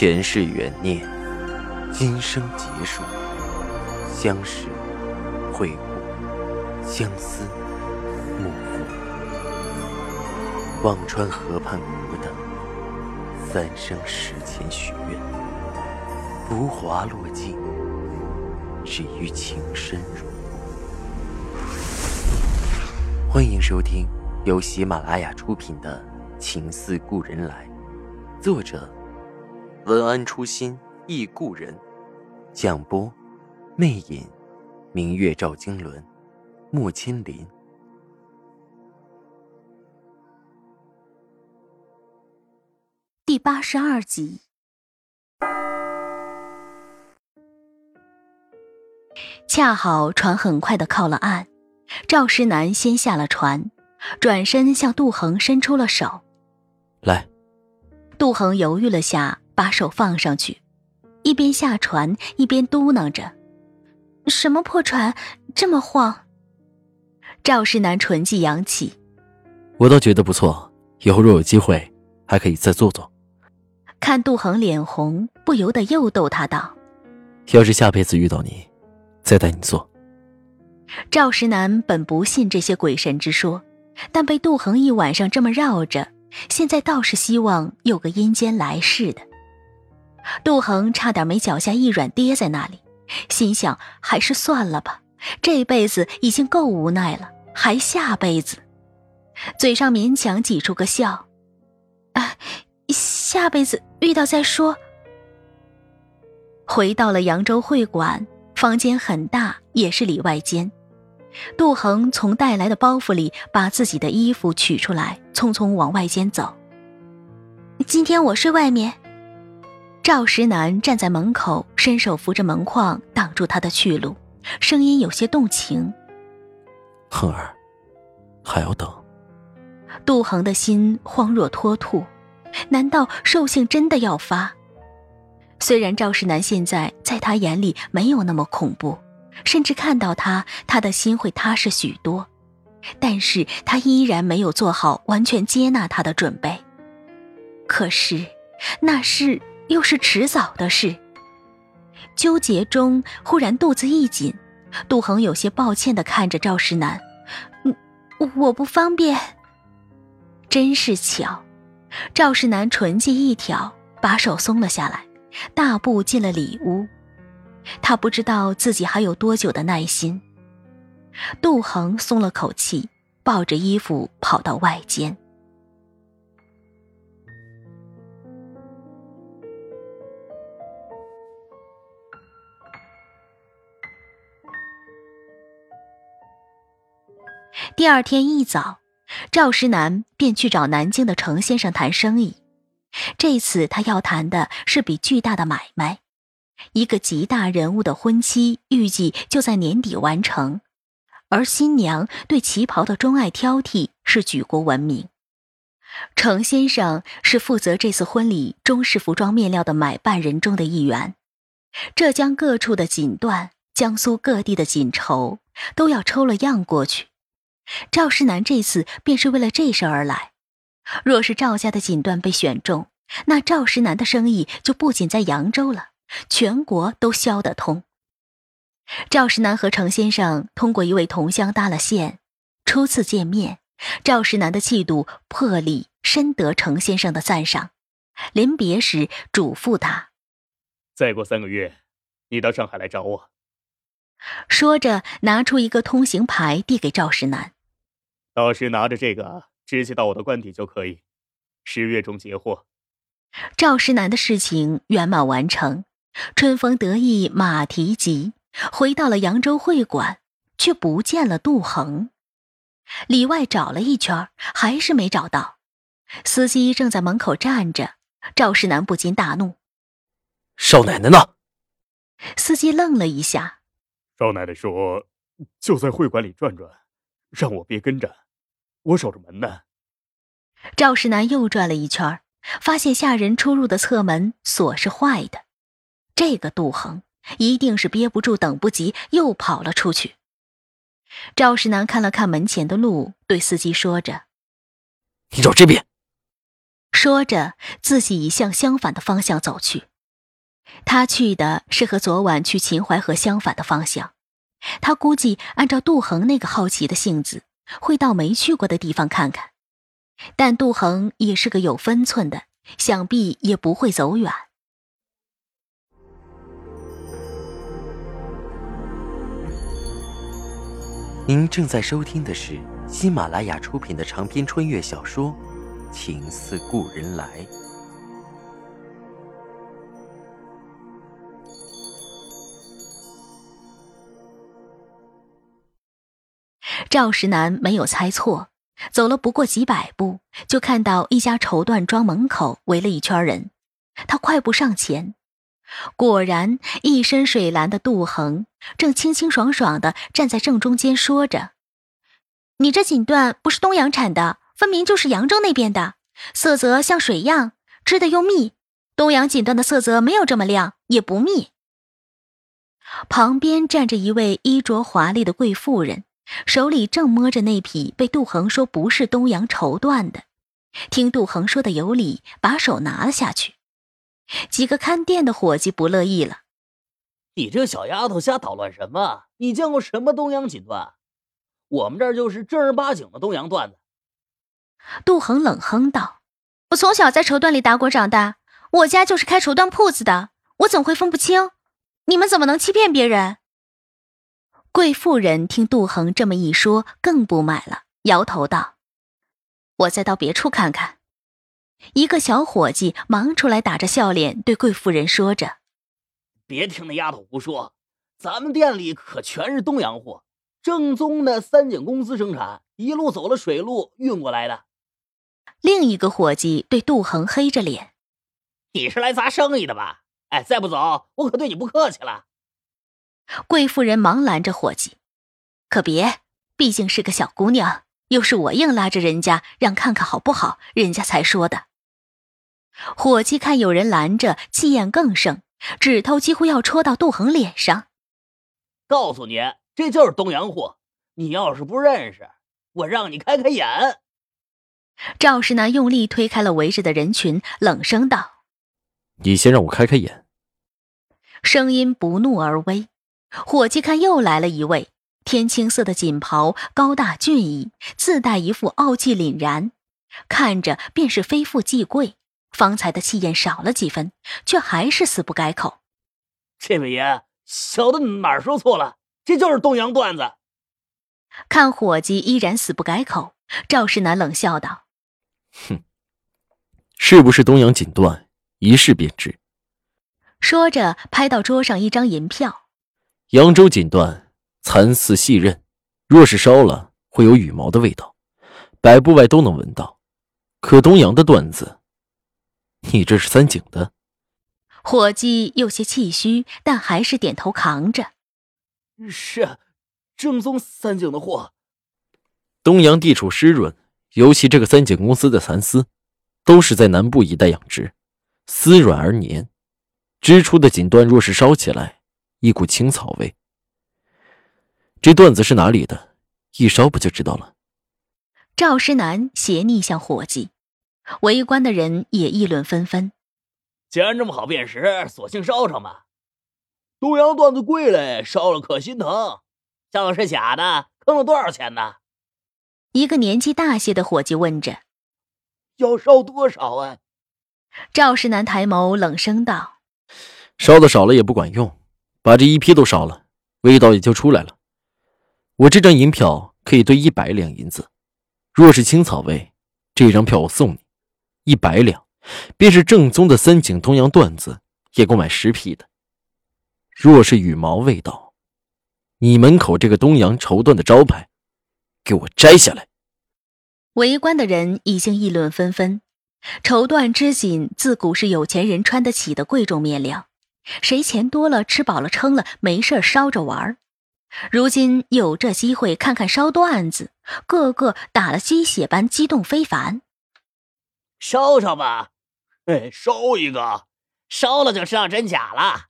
前世缘孽，今生结束，相识、会故、相思、幕赋。忘川河畔孤等，三生石前许愿，浮华落尽，只余情深入。欢迎收听由喜马拉雅出品的《情似故人来》，作者。文安初心忆故人，蒋波，魅影，明月照经纶，木千林。第八十二集。恰好船很快的靠了岸，赵石南先下了船，转身向杜恒伸出了手，来。杜恒犹豫了下。把手放上去，一边下船一边嘟囔着：“什么破船，这么晃？”赵世南唇际扬起：“我倒觉得不错，以后若有机会，还可以再坐坐。”看杜恒脸红，不由得又逗他道：“要是下辈子遇到你，再带你坐。”赵石南本不信这些鬼神之说，但被杜恒一晚上这么绕着，现在倒是希望有个阴间来世的。杜恒差点没脚下一软跌在那里，心想还是算了吧，这辈子已经够无奈了，还下辈子，嘴上勉强挤出个笑，啊，下辈子遇到再说。回到了扬州会馆，房间很大，也是里外间。杜恒从带来的包袱里把自己的衣服取出来，匆匆往外间走。今天我睡外面。赵石南站在门口，伸手扶着门框挡住他的去路，声音有些动情：“恒儿，还要等。”杜恒的心慌若脱兔，难道兽性真的要发？虽然赵石南现在在他眼里没有那么恐怖，甚至看到他，他的心会踏实许多，但是他依然没有做好完全接纳他的准备。可是，那是。又是迟早的事。纠结中，忽然肚子一紧，杜恒有些抱歉的看着赵石南：“嗯，我不方便。”真是巧，赵石南唇际一挑，把手松了下来，大步进了里屋。他不知道自己还有多久的耐心。杜恒松了口气，抱着衣服跑到外间。第二天一早，赵石南便去找南京的程先生谈生意。这次他要谈的是笔巨大的买卖，一个极大人物的婚期预计就在年底完成，而新娘对旗袍的钟爱挑剔是举国闻名。程先生是负责这次婚礼中式服装面料的买办人中的一员，浙江各处的锦缎，江苏各地的锦绸，都要抽了样过去。赵世南这次便是为了这事而来。若是赵家的锦缎被选中，那赵世南的生意就不仅在扬州了，全国都销得通。赵世南和程先生通过一位同乡搭了线，初次见面，赵世南的气度魄力深得程先生的赞赏。临别时嘱咐他：“再过三个月，你到上海来找我。”说着，拿出一个通行牌递给赵世南。到时拿着这个直接到我的官邸就可以，十月中截货。赵石南的事情圆满完成，春风得意马蹄疾，回到了扬州会馆，却不见了杜恒。里外找了一圈，还是没找到。司机正在门口站着，赵世南不禁大怒：“少奶奶呢？”司机愣了一下：“少奶奶说，就在会馆里转转。”让我别跟着，我守着门呢。赵世南又转了一圈，发现下人出入的侧门锁是坏的。这个杜恒一定是憋不住，等不及，又跑了出去。赵世南看了看门前的路，对司机说着：“你走这边。”说着，自己已向相反的方向走去。他去的是和昨晚去秦淮河相反的方向。他估计，按照杜恒那个好奇的性子，会到没去过的地方看看。但杜恒也是个有分寸的，想必也不会走远。您正在收听的是喜马拉雅出品的长篇穿越小说《情似故人来》。赵石南没有猜错，走了不过几百步，就看到一家绸缎庄门口围了一圈人。他快步上前，果然，一身水蓝的杜恒正清清爽爽的站在正中间，说着：“你这锦缎不是东阳产的，分明就是扬州那边的，色泽像水样，织的又密。东阳锦缎的色泽没有这么亮，也不密。”旁边站着一位衣着华丽的贵妇人。手里正摸着那匹被杜恒说不是东阳绸缎的，听杜恒说的有理，把手拿了下去。几个看店的伙计不乐意了：“你这小丫头瞎捣乱什么？你见过什么东阳锦缎？我们这儿就是正儿八经的东阳缎子。”杜恒冷哼道：“我从小在绸缎里打滚长大，我家就是开绸缎铺子的，我怎会分不清？你们怎么能欺骗别人？”贵妇人听杜恒这么一说，更不买了，摇头道：“我再到别处看看。”一个小伙计忙出来，打着笑脸对贵妇人说着：“别听那丫头胡说，咱们店里可全是东洋货，正宗的三井公司生产，一路走了水路运过来的。”另一个伙计对杜恒黑着脸：“你是来砸生意的吧？哎，再不走，我可对你不客气了。”贵妇人忙拦着伙计：“可别，毕竟是个小姑娘，又是我硬拉着人家让看看好不好，人家才说的。”伙计看有人拦着，气焰更盛，指头几乎要戳到杜恒脸上。告诉你，这就是东洋货，你要是不认识，我让你开开眼。赵世南用力推开了围着的人群，冷声道：“你先让我开开眼。”声音不怒而威。伙计看又来了一位，天青色的锦袍，高大俊逸，自带一副傲气凛然，看着便是非富即贵。方才的气焰少了几分，却还是死不改口。这位爷，小的哪儿说错了？这就是东洋段子。看伙计依然死不改口，赵世南冷笑道：“哼，是不是东洋锦缎？一试便知。”说着，拍到桌上一张银票。扬州锦缎蚕丝细韧，若是烧了，会有羽毛的味道，百步外都能闻到。可东阳的缎子，你这是三井的？伙计有些气虚，但还是点头扛着。是，正宗三井的货。东阳地处湿润，尤其这个三井公司的蚕丝，都是在南部一带养殖，丝软而黏，织出的锦缎若是烧起来。一股青草味，这段子是哪里的？一烧不就知道了。赵师南斜睨向伙计，围观的人也议论纷纷。既然这么好辨识，索性烧上吧。东阳段子贵嘞，烧了可心疼。要是假的，坑了多少钱呢？一个年纪大些的伙计问着。要烧多少啊？赵世南抬眸冷声道：“烧的少了也不管用。”把这一批都烧了，味道也就出来了。我这张银票可以兑一百两银子，若是青草味，这张票我送你一百两，便是正宗的三井东洋缎子，也够买十匹的。若是羽毛味道，你门口这个东洋绸缎的招牌，给我摘下来。围观的人已经议论纷纷，绸缎织锦自古是有钱人穿得起的贵重面料。谁钱多了，吃饱了撑了，没事烧着玩如今有这机会看看烧段子，个个打了鸡血般激动非凡。烧烧吧，哎，烧一个，烧了就知道真假了。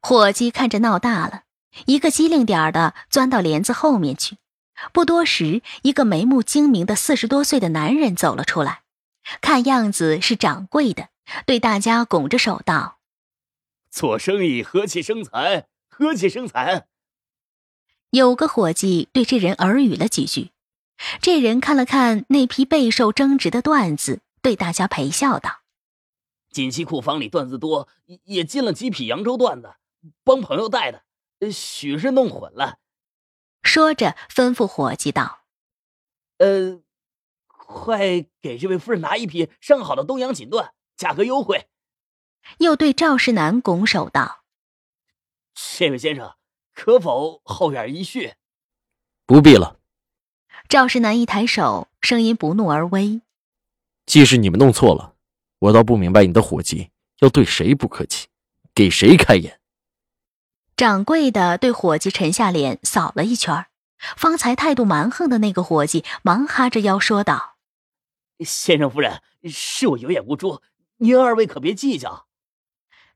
伙计看着闹大了，一个机灵点的钻到帘子后面去。不多时，一个眉目精明的四十多岁的男人走了出来，看样子是掌柜的，对大家拱着手道。做生意和气生财，和气生财。有个伙计对这人耳语了几句，这人看了看那批备受争执的段子，对大家陪笑道：“近期库房里段子多，也进了几匹扬州段子，帮朋友带的，许是弄混了。”说着，吩咐伙计道：“呃，快给这位夫人拿一匹上好的东洋锦缎，价格优惠。”又对赵世南拱手道：“这位先生，可否后院一叙？”不必了。赵世南一抬手，声音不怒而威：“既是你们弄错了，我倒不明白你的伙计要对谁不客气，给谁开眼。”掌柜的对伙计沉下脸，扫了一圈。方才态度蛮横的那个伙计忙哈着腰说道：“先生夫人，是我有眼无珠，您二位可别计较。”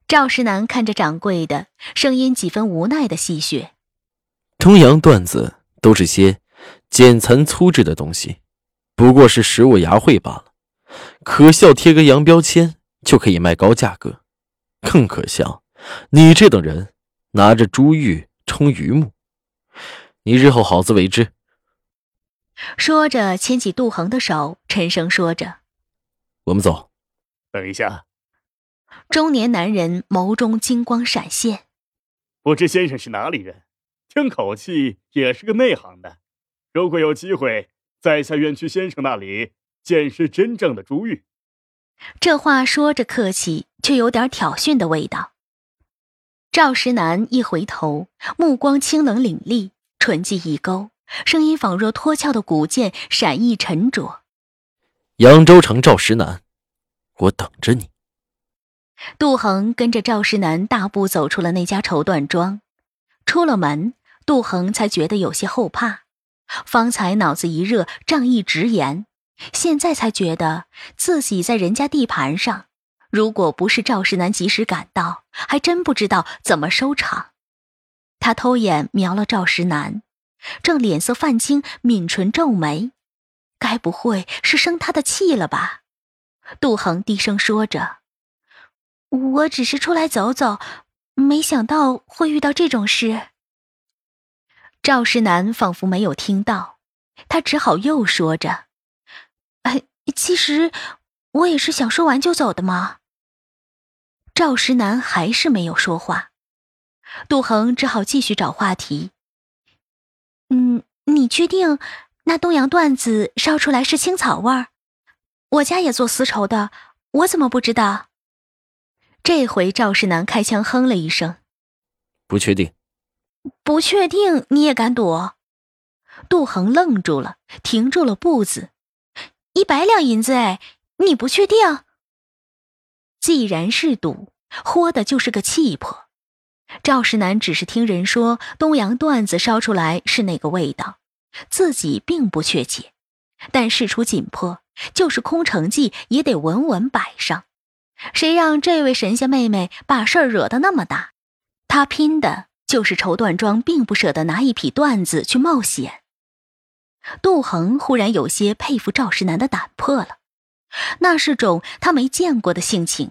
赵石南看着掌柜的，声音几分无奈的戏谑：“中洋段子都是些简残粗制的东西，不过是食物牙慧罢了。可笑贴个洋标签就可以卖高价格，更可笑，你这等人。”拿着珠玉充榆木，你日后好自为之。说着，牵起杜恒的手，沉声说着：“我们走。”等一下。中年男人眸中金光闪现。不知先生是哪里人？听口气也是个内行的。如果有机会在下愿去先生那里见识真正的珠玉。这话说着客气，却有点挑衅的味道。赵石南一回头，目光清冷凛厉，唇际一勾，声音仿若脱壳的古剑，闪意沉着。扬州城赵石南，我等着你。杜恒跟着赵石南大步走出了那家绸缎庄，出了门，杜恒才觉得有些后怕。方才脑子一热，仗义直言，现在才觉得自己在人家地盘上。如果不是赵世南及时赶到，还真不知道怎么收场。他偷眼瞄了赵石南，正脸色泛青，抿唇皱眉，该不会是生他的气了吧？杜恒低声说着：“我只是出来走走，没想到会遇到这种事。”赵世南仿佛没有听到，他只好又说着：“哎，其实我也是想说完就走的嘛。”赵石南还是没有说话，杜恒只好继续找话题。嗯，你确定那东洋缎子烧出来是青草味儿？我家也做丝绸的，我怎么不知道？这回赵世南开枪哼了一声，不确定。不确定你也敢赌？杜恒愣住了，停住了步子。一百两银子哎，你不确定？既然是赌，豁的就是个气魄。赵石南只是听人说东洋段子烧出来是那个味道，自己并不确切。但事出紧迫，就是空城计也得稳稳摆上。谁让这位神仙妹妹把事儿惹得那么大？她拼的就是绸缎庄，并不舍得拿一匹缎子去冒险。杜恒忽然有些佩服赵石南的胆魄了。那是种他没见过的性情。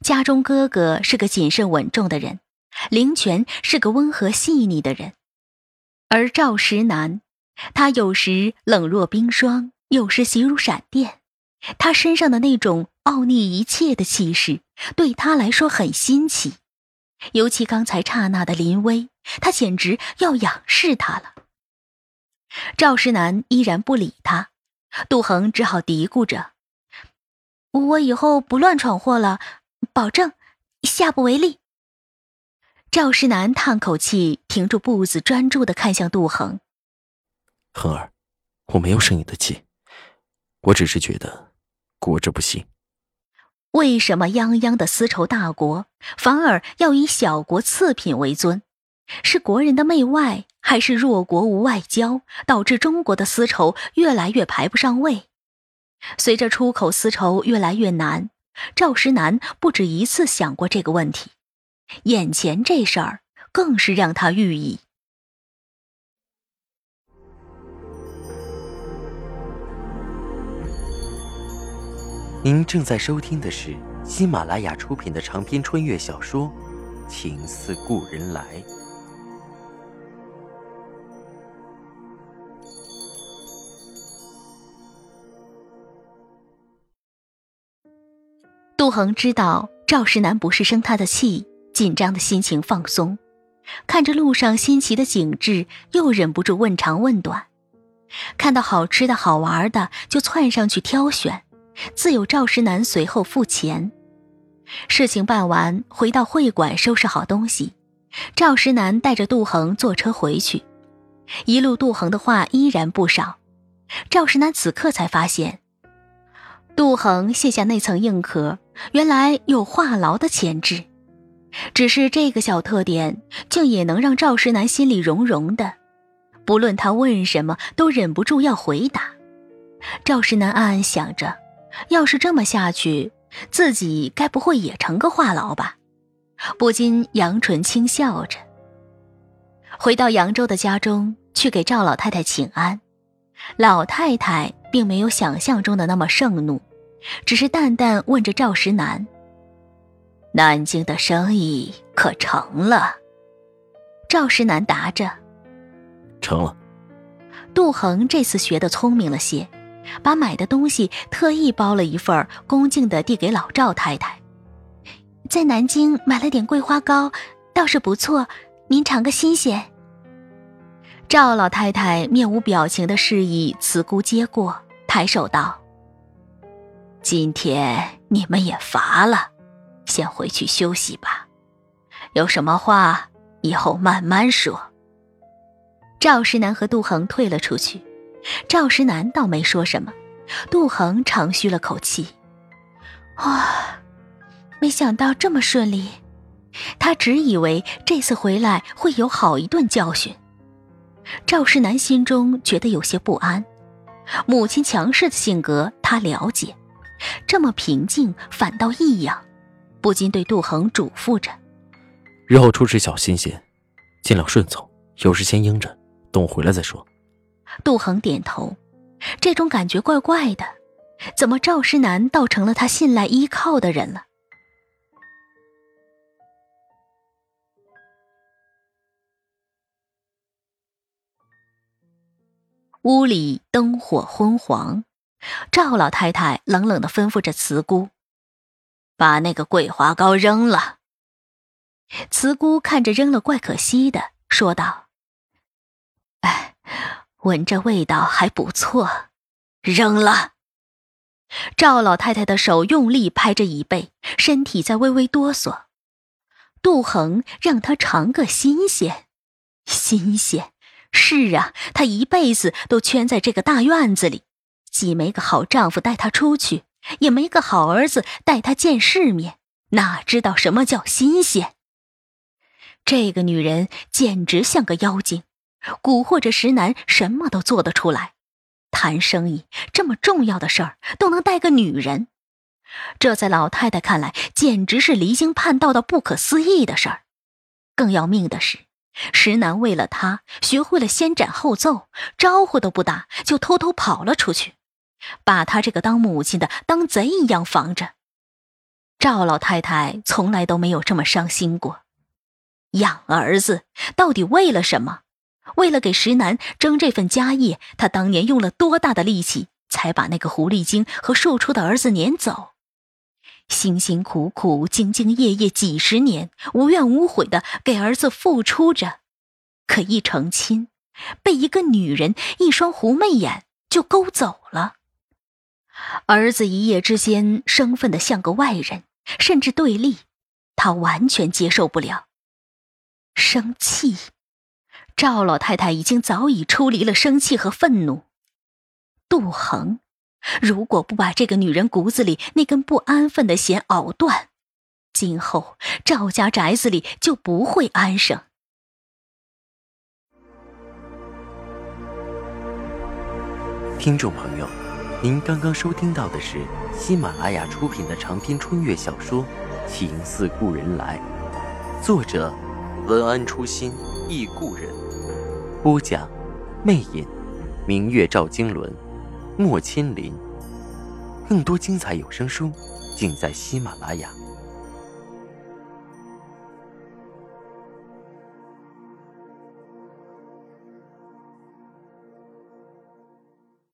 家中哥哥是个谨慎稳重的人，灵泉是个温和细腻的人，而赵石南，他有时冷若冰霜，有时习如闪电。他身上的那种傲睨一切的气势，对他来说很新奇。尤其刚才刹那的临危，他简直要仰视他了。赵石南依然不理他，杜恒只好嘀咕着。我以后不乱闯祸了，保证下不为例。赵世南叹口气，停住步子，专注的看向杜恒。恒儿，我没有生你的气，我只是觉得国这不幸。为什么泱泱的丝绸大国，反而要以小国次品为尊？是国人的媚外，还是弱国无外交，导致中国的丝绸越来越排不上位？随着出口丝绸越来越难，赵石南不止一次想过这个问题。眼前这事儿更是让他郁疑。您正在收听的是喜马拉雅出品的长篇穿越小说《情似故人来》。杜恒知道赵石南不是生他的气，紧张的心情放松，看着路上新奇的景致，又忍不住问长问短。看到好吃的好玩的，就窜上去挑选。自有赵石南随后付钱。事情办完，回到会馆收拾好东西，赵石南带着杜恒坐车回去。一路杜恒的话依然不少。赵石南此刻才发现，杜恒卸下那层硬壳，原来有话痨的潜质。只是这个小特点，竟也能让赵石南心里融融的，不论他问什么，都忍不住要回答。赵石南暗暗想着。要是这么下去，自己该不会也成个话痨吧？不禁扬唇轻笑着。回到扬州的家中，去给赵老太太请安。老太太并没有想象中的那么盛怒，只是淡淡问着赵石南：“南京的生意可成了？”赵石南答着：“成了。”杜恒这次学的聪明了些。把买的东西特意包了一份，恭敬地递给老赵太太。在南京买了点桂花糕，倒是不错，您尝个新鲜。赵老太太面无表情的示意慈姑接过，抬手道：“今天你们也乏了，先回去休息吧。有什么话以后慢慢说。”赵石南和杜恒退了出去。赵石南倒没说什么，杜恒长吁了口气，哇，没想到这么顺利。他只以为这次回来会有好一顿教训。赵石南心中觉得有些不安，母亲强势的性格他了解，这么平静反倒异样，不禁对杜恒嘱咐着：“日后出事小心些，尽量顺从，有事先应着，等我回来再说。”杜恒点头，这种感觉怪怪的，怎么赵石南倒成了他信赖依靠的人了？屋里灯火昏黄，赵老太太冷冷的吩咐着慈姑：“把那个桂花糕扔了。”慈姑看着扔了怪可惜的，说道：“哎。”闻着味道还不错，扔了。赵老太太的手用力拍着椅背，身体在微微哆嗦。杜恒让她尝个新鲜，新鲜。是啊，她一辈子都圈在这个大院子里，既没个好丈夫带她出去，也没个好儿子带她见世面，哪知道什么叫新鲜？这个女人简直像个妖精。蛊惑着石楠，什么都做得出来。谈生意这么重要的事儿，都能带个女人，这在老太太看来简直是离经叛道到不可思议的事儿。更要命的是，石楠为了她学会了先斩后奏，招呼都不打就偷偷跑了出去，把她这个当母亲的当贼一样防着。赵老太太从来都没有这么伤心过。养儿子到底为了什么？为了给石南争这份家业，他当年用了多大的力气，才把那个狐狸精和庶出的儿子撵走？辛辛苦苦、兢兢业业几十年，无怨无悔的给儿子付出着，可一成亲，被一个女人一双狐媚眼就勾走了。儿子一夜之间生分的像个外人，甚至对立，他完全接受不了，生气。赵老太太已经早已出离了生气和愤怒。杜恒，如果不把这个女人骨子里那根不安分的弦熬断，今后赵家宅子里就不会安生。听众朋友，您刚刚收听到的是喜马拉雅出品的长篇穿越小说《情似故人来》，作者文安初心忆故人。播讲，魅影，明月照经纶，莫千林。更多精彩有声书，尽在喜马拉雅。